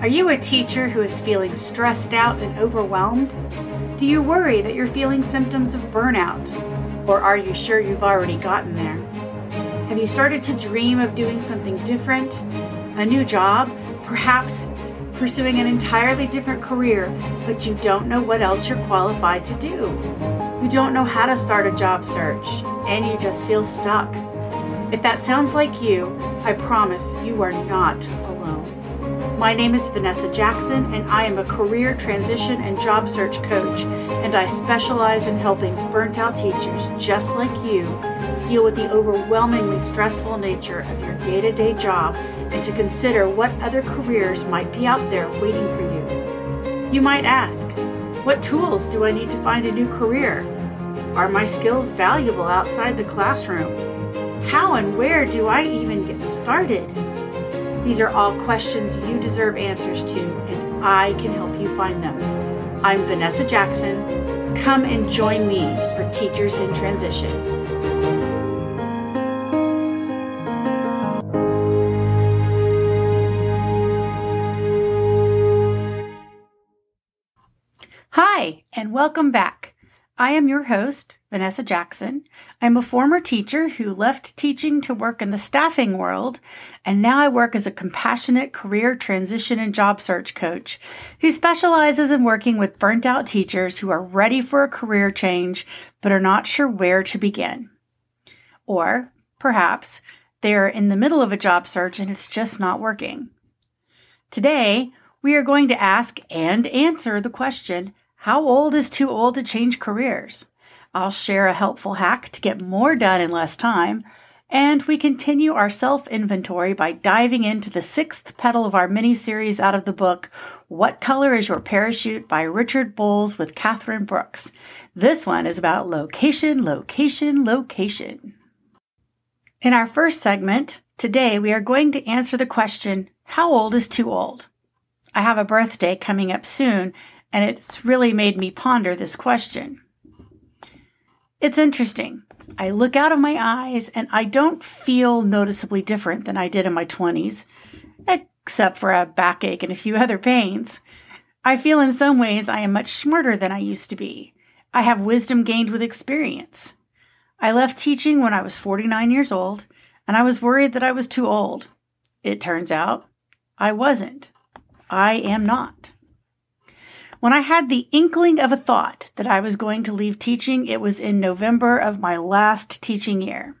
Are you a teacher who is feeling stressed out and overwhelmed? Do you worry that you're feeling symptoms of burnout? Or are you sure you've already gotten there? Have you started to dream of doing something different? A new job? Perhaps pursuing an entirely different career, but you don't know what else you're qualified to do. You don't know how to start a job search, and you just feel stuck. If that sounds like you, I promise you are not alone. My name is Vanessa Jackson, and I am a career transition and job search coach, and I specialize in helping burnt out teachers just like you deal with the overwhelmingly stressful nature of your day to day job and to consider what other careers might be out there waiting for you. You might ask, what tools do I need to find a new career? Are my skills valuable outside the classroom? How and where do I even get started? These are all questions you deserve answers to, and I can help you find them. I'm Vanessa Jackson. Come and join me for Teachers in Transition. Hi, and welcome back. I am your host, Vanessa Jackson. I'm a former teacher who left teaching to work in the staffing world, and now I work as a compassionate career transition and job search coach who specializes in working with burnt out teachers who are ready for a career change but are not sure where to begin. Or perhaps they're in the middle of a job search and it's just not working. Today, we are going to ask and answer the question how old is too old to change careers? I'll share a helpful hack to get more done in less time. And we continue our self inventory by diving into the sixth petal of our mini series out of the book, What Color is Your Parachute by Richard Bolles with Katharine Brooks. This one is about location, location, location. In our first segment, today we are going to answer the question How old is too old? I have a birthday coming up soon, and it's really made me ponder this question. It's interesting. I look out of my eyes and I don't feel noticeably different than I did in my 20s, except for a backache and a few other pains. I feel in some ways I am much smarter than I used to be. I have wisdom gained with experience. I left teaching when I was 49 years old, and I was worried that I was too old. It turns out I wasn't. I am not. When I had the inkling of a thought that I was going to leave teaching, it was in November of my last teaching year.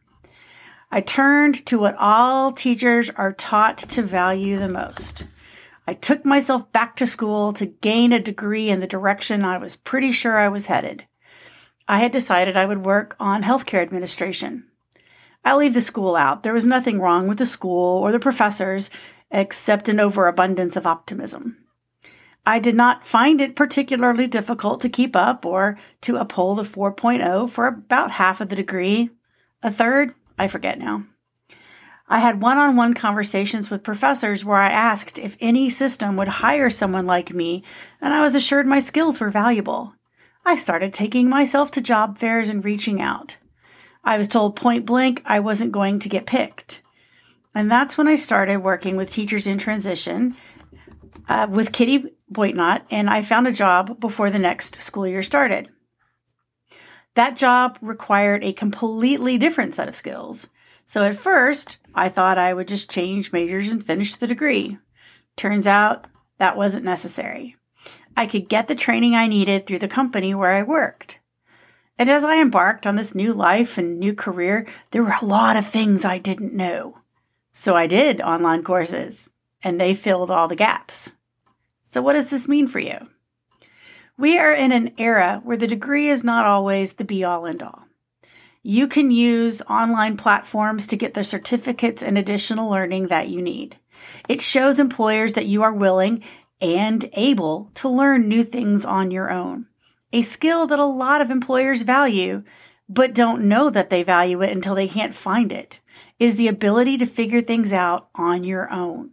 I turned to what all teachers are taught to value the most. I took myself back to school to gain a degree in the direction I was pretty sure I was headed. I had decided I would work on healthcare administration. I'll leave the school out. There was nothing wrong with the school or the professors except an overabundance of optimism. I did not find it particularly difficult to keep up or to uphold a 4.0 for about half of the degree. A third, I forget now. I had one on one conversations with professors where I asked if any system would hire someone like me, and I was assured my skills were valuable. I started taking myself to job fairs and reaching out. I was told point blank I wasn't going to get picked. And that's when I started working with teachers in transition uh, with Kitty Boitnott, and I found a job before the next school year started. That job required a completely different set of skills. So at first, I thought I would just change majors and finish the degree. Turns out that wasn't necessary. I could get the training I needed through the company where I worked. And as I embarked on this new life and new career, there were a lot of things I didn't know. So I did online courses, and they filled all the gaps. So, what does this mean for you? We are in an era where the degree is not always the be all and all. You can use online platforms to get the certificates and additional learning that you need. It shows employers that you are willing and able to learn new things on your own. A skill that a lot of employers value, but don't know that they value it until they can't find it, is the ability to figure things out on your own.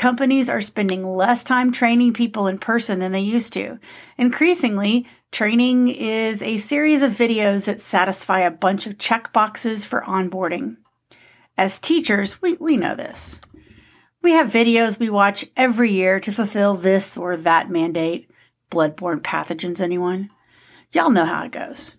Companies are spending less time training people in person than they used to. Increasingly, training is a series of videos that satisfy a bunch of check boxes for onboarding. As teachers, we, we know this. We have videos we watch every year to fulfill this or that mandate. Bloodborne pathogens, anyone? Y'all know how it goes.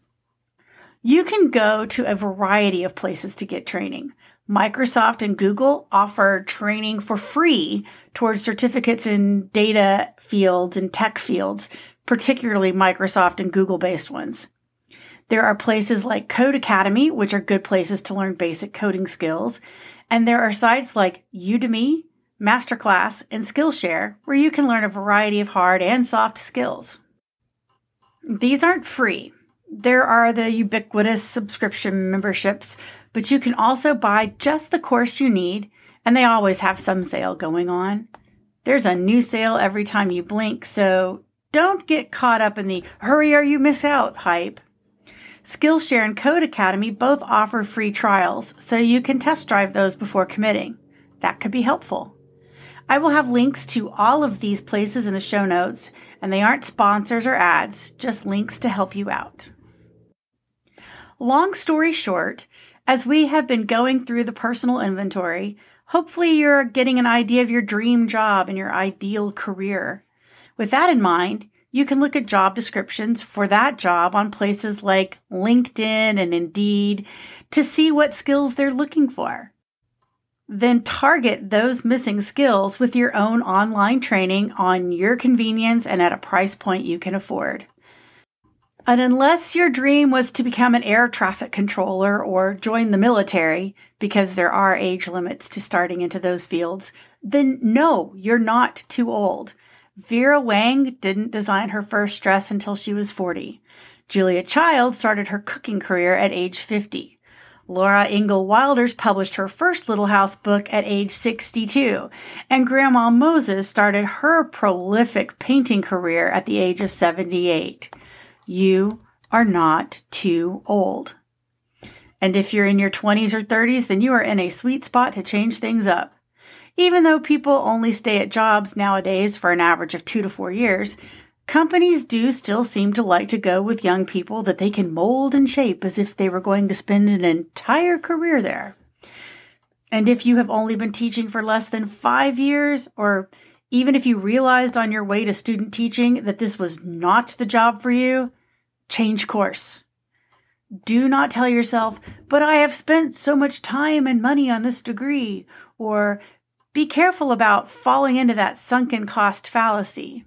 You can go to a variety of places to get training. Microsoft and Google offer training for free towards certificates in data fields and tech fields, particularly Microsoft and Google based ones. There are places like Codecademy, which are good places to learn basic coding skills. And there are sites like Udemy, Masterclass, and Skillshare where you can learn a variety of hard and soft skills. These aren't free. There are the ubiquitous subscription memberships, but you can also buy just the course you need, and they always have some sale going on. There's a new sale every time you blink, so don't get caught up in the hurry or you miss out hype. Skillshare and Codecademy both offer free trials, so you can test drive those before committing. That could be helpful. I will have links to all of these places in the show notes, and they aren't sponsors or ads, just links to help you out. Long story short, as we have been going through the personal inventory, hopefully you're getting an idea of your dream job and your ideal career. With that in mind, you can look at job descriptions for that job on places like LinkedIn and Indeed to see what skills they're looking for. Then target those missing skills with your own online training on your convenience and at a price point you can afford. And unless your dream was to become an air traffic controller or join the military, because there are age limits to starting into those fields, then no, you're not too old. Vera Wang didn't design her first dress until she was 40. Julia Child started her cooking career at age 50. Laura Ingalls Wilder's published her first Little House book at age 62, and Grandma Moses started her prolific painting career at the age of 78. You are not too old. And if you're in your 20s or 30s, then you are in a sweet spot to change things up. Even though people only stay at jobs nowadays for an average of two to four years, companies do still seem to like to go with young people that they can mold and shape as if they were going to spend an entire career there. And if you have only been teaching for less than five years, or even if you realized on your way to student teaching that this was not the job for you, change course. Do not tell yourself, but I have spent so much time and money on this degree, or be careful about falling into that sunken cost fallacy.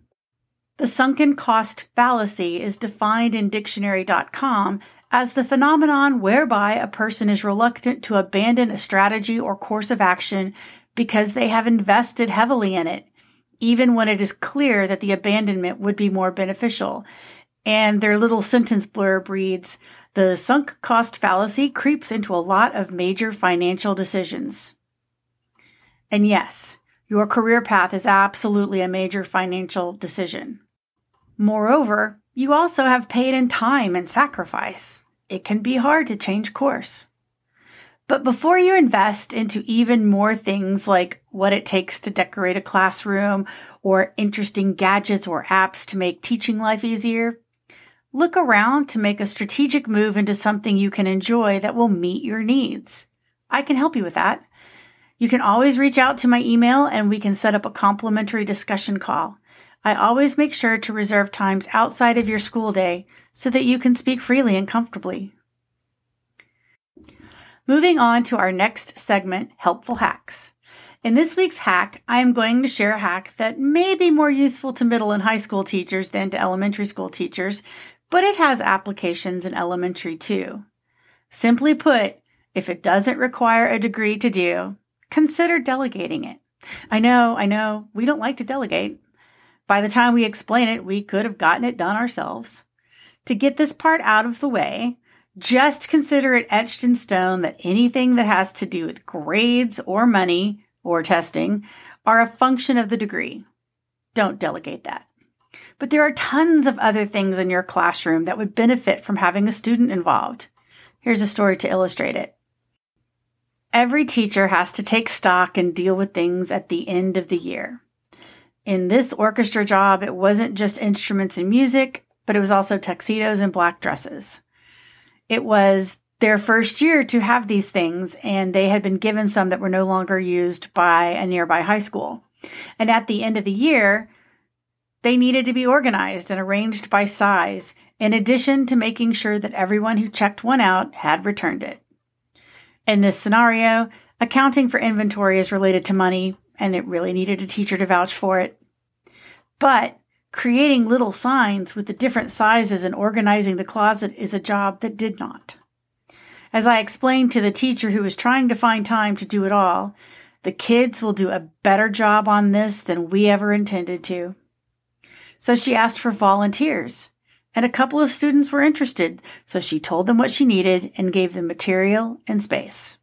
The sunken cost fallacy is defined in dictionary.com as the phenomenon whereby a person is reluctant to abandon a strategy or course of action because they have invested heavily in it, even when it is clear that the abandonment would be more beneficial. And their little sentence blurb reads, the sunk cost fallacy creeps into a lot of major financial decisions. And yes, your career path is absolutely a major financial decision. Moreover, you also have paid in time and sacrifice. It can be hard to change course. But before you invest into even more things like what it takes to decorate a classroom or interesting gadgets or apps to make teaching life easier, look around to make a strategic move into something you can enjoy that will meet your needs. I can help you with that. You can always reach out to my email and we can set up a complimentary discussion call. I always make sure to reserve times outside of your school day so that you can speak freely and comfortably. Moving on to our next segment, Helpful Hacks. In this week's hack, I am going to share a hack that may be more useful to middle and high school teachers than to elementary school teachers, but it has applications in elementary too. Simply put, if it doesn't require a degree to do, consider delegating it. I know, I know, we don't like to delegate. By the time we explain it, we could have gotten it done ourselves. To get this part out of the way, just consider it etched in stone that anything that has to do with grades or money or testing are a function of the degree. Don't delegate that. But there are tons of other things in your classroom that would benefit from having a student involved. Here's a story to illustrate it. Every teacher has to take stock and deal with things at the end of the year. In this orchestra job, it wasn't just instruments and music, but it was also tuxedos and black dresses. It was their first year to have these things, and they had been given some that were no longer used by a nearby high school. And at the end of the year, they needed to be organized and arranged by size, in addition to making sure that everyone who checked one out had returned it. In this scenario, accounting for inventory is related to money, and it really needed a teacher to vouch for it. But creating little signs with the different sizes and organizing the closet is a job that did not. As I explained to the teacher who was trying to find time to do it all, the kids will do a better job on this than we ever intended to. So she asked for volunteers, and a couple of students were interested, so she told them what she needed and gave them material and space.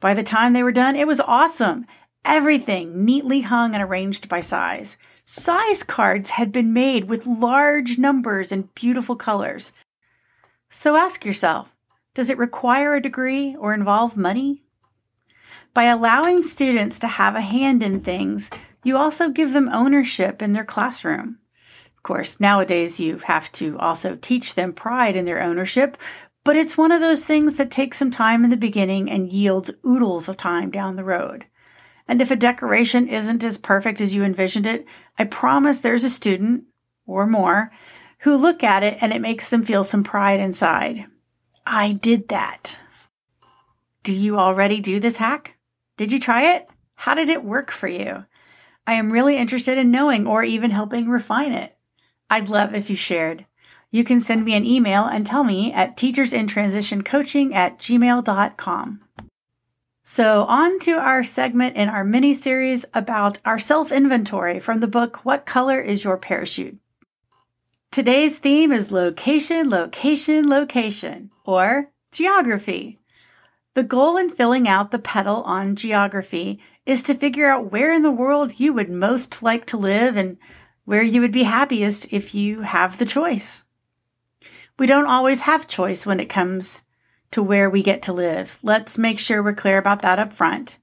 By the time they were done, it was awesome. Everything neatly hung and arranged by size. Size cards had been made with large numbers and beautiful colors. So ask yourself does it require a degree or involve money? By allowing students to have a hand in things, you also give them ownership in their classroom. Of course, nowadays you have to also teach them pride in their ownership, but it's one of those things that takes some time in the beginning and yields oodles of time down the road. And if a decoration isn't as perfect as you envisioned it, I promise there's a student or more who look at it and it makes them feel some pride inside. I did that. Do you already do this hack? Did you try it? How did it work for you? I am really interested in knowing or even helping refine it. I'd love if you shared. You can send me an email and tell me at teachersinTransitionCoaching at gmail.com. So, on to our segment in our mini series about our self inventory from the book What Color is Your Parachute? Today's theme is location, location, location, or geography. The goal in filling out the petal on geography is to figure out where in the world you would most like to live and where you would be happiest if you have the choice. We don't always have choice when it comes to where we get to live. Let's make sure we're clear about that up front.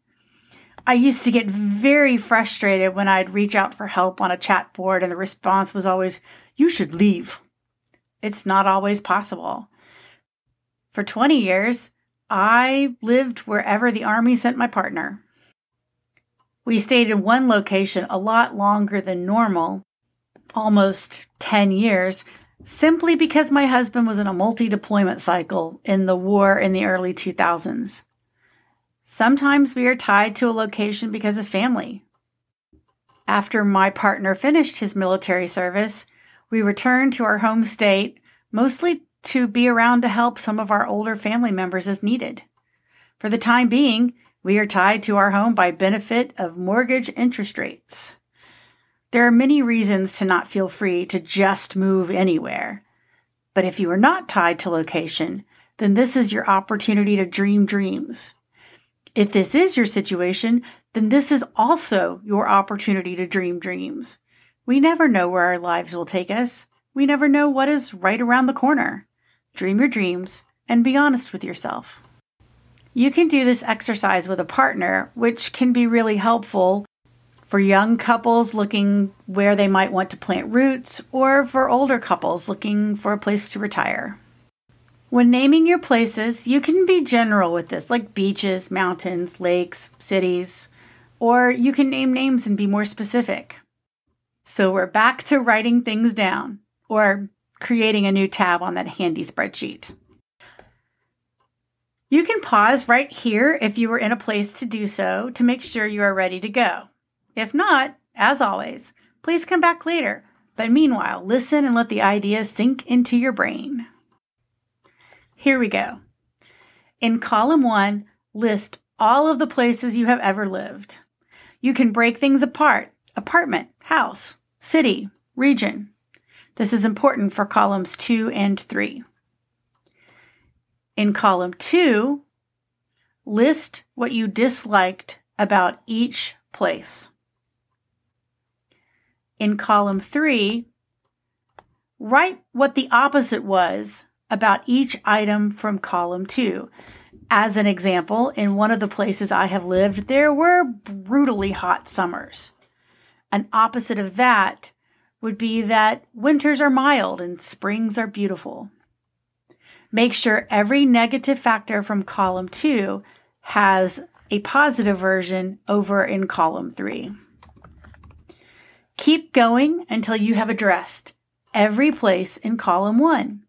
I used to get very frustrated when I'd reach out for help on a chat board and the response was always, You should leave. It's not always possible. For 20 years, I lived wherever the Army sent my partner. We stayed in one location a lot longer than normal, almost 10 years, simply because my husband was in a multi deployment cycle in the war in the early 2000s. Sometimes we are tied to a location because of family. After my partner finished his military service, we returned to our home state, mostly to be around to help some of our older family members as needed. For the time being, we are tied to our home by benefit of mortgage interest rates. There are many reasons to not feel free to just move anywhere. But if you are not tied to location, then this is your opportunity to dream dreams. If this is your situation, then this is also your opportunity to dream dreams. We never know where our lives will take us. We never know what is right around the corner. Dream your dreams and be honest with yourself. You can do this exercise with a partner, which can be really helpful for young couples looking where they might want to plant roots, or for older couples looking for a place to retire. When naming your places, you can be general with this, like beaches, mountains, lakes, cities, or you can name names and be more specific. So we're back to writing things down or creating a new tab on that handy spreadsheet. You can pause right here if you are in a place to do so to make sure you are ready to go. If not, as always, please come back later. But meanwhile, listen and let the ideas sink into your brain. Here we go. In column one, list all of the places you have ever lived. You can break things apart apartment, house, city, region. This is important for columns two and three. In column two, list what you disliked about each place. In column three, write what the opposite was about each item from column two. As an example, in one of the places I have lived, there were brutally hot summers. An opposite of that would be that winters are mild and springs are beautiful. Make sure every negative factor from column two has a positive version over in column three. Keep going until you have addressed every place in column one.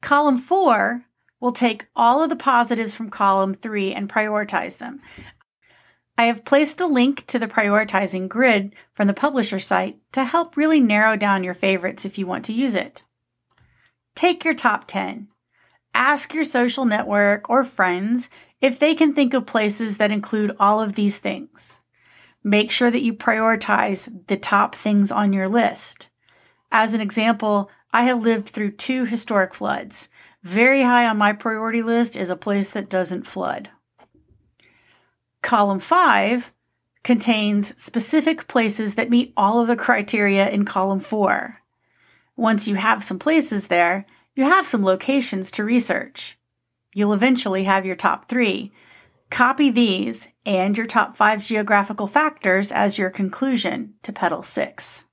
Column four will take all of the positives from column three and prioritize them. I have placed a link to the prioritizing grid from the publisher site to help really narrow down your favorites if you want to use it. Take your top 10. Ask your social network or friends if they can think of places that include all of these things. Make sure that you prioritize the top things on your list. As an example, I have lived through two historic floods. Very high on my priority list is a place that doesn't flood. Column 5 contains specific places that meet all of the criteria in column 4. Once you have some places there, you have some locations to research. You'll eventually have your top three. Copy these and your top five geographical factors as your conclusion to Petal 6.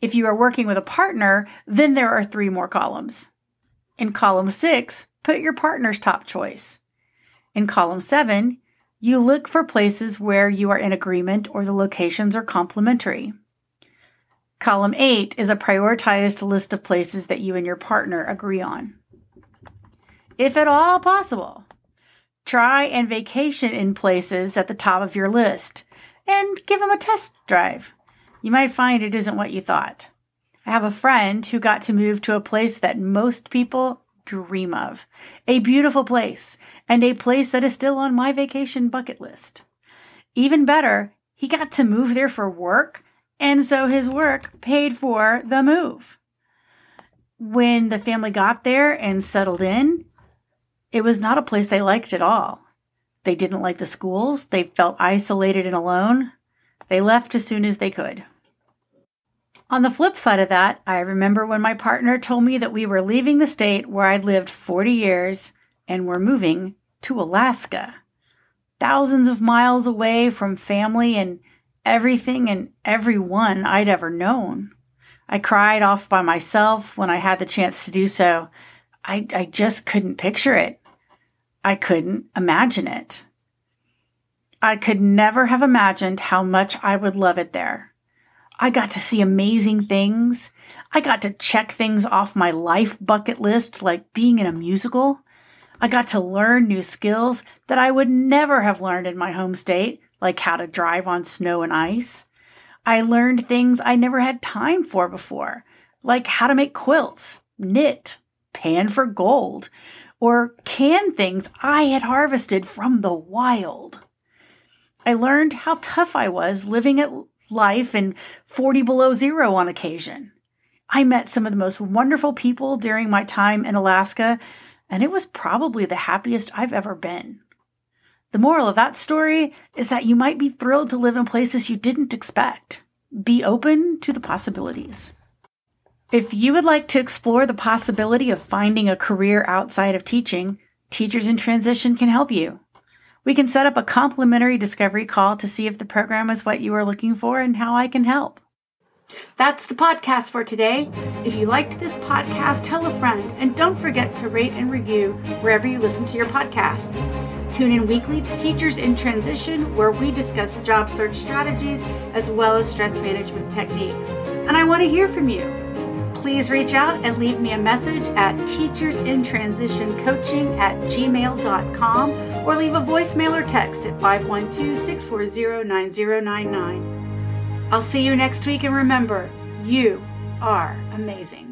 If you are working with a partner, then there are three more columns. In column 6, put your partner's top choice. In column 7, you look for places where you are in agreement or the locations are complementary. Column 8 is a prioritized list of places that you and your partner agree on. If at all possible, try and vacation in places at the top of your list and give them a test drive. You might find it isn't what you thought. I have a friend who got to move to a place that most people dream of. A beautiful place, and a place that is still on my vacation bucket list. Even better, he got to move there for work and so his work paid for the move. When the family got there and settled in, it was not a place they liked at all. They didn't like the schools. They felt isolated and alone. They left as soon as they could. On the flip side of that, I remember when my partner told me that we were leaving the state where I'd lived 40 years and were moving to Alaska. Thousands of miles away from family and everything and everyone I'd ever known. I cried off by myself when I had the chance to do so. I, I just couldn't picture it. I couldn't imagine it. I could never have imagined how much I would love it there. I got to see amazing things. I got to check things off my life bucket list, like being in a musical. I got to learn new skills that I would never have learned in my home state like how to drive on snow and ice. I learned things I never had time for before, like how to make quilts, knit, pan for gold, or can things I had harvested from the wild. I learned how tough I was living at life in 40 below zero on occasion. I met some of the most wonderful people during my time in Alaska, and it was probably the happiest I've ever been. The moral of that story is that you might be thrilled to live in places you didn't expect. Be open to the possibilities. If you would like to explore the possibility of finding a career outside of teaching, Teachers in Transition can help you. We can set up a complimentary discovery call to see if the program is what you are looking for and how I can help. That's the podcast for today. If you liked this podcast, tell a friend and don't forget to rate and review wherever you listen to your podcasts. Tune in weekly to Teachers in Transition, where we discuss job search strategies as well as stress management techniques. And I want to hear from you. Please reach out and leave me a message at teachersintransitioncoaching at gmail.com or leave a voicemail or text at 512 640 9099. I'll see you next week, and remember, you are amazing.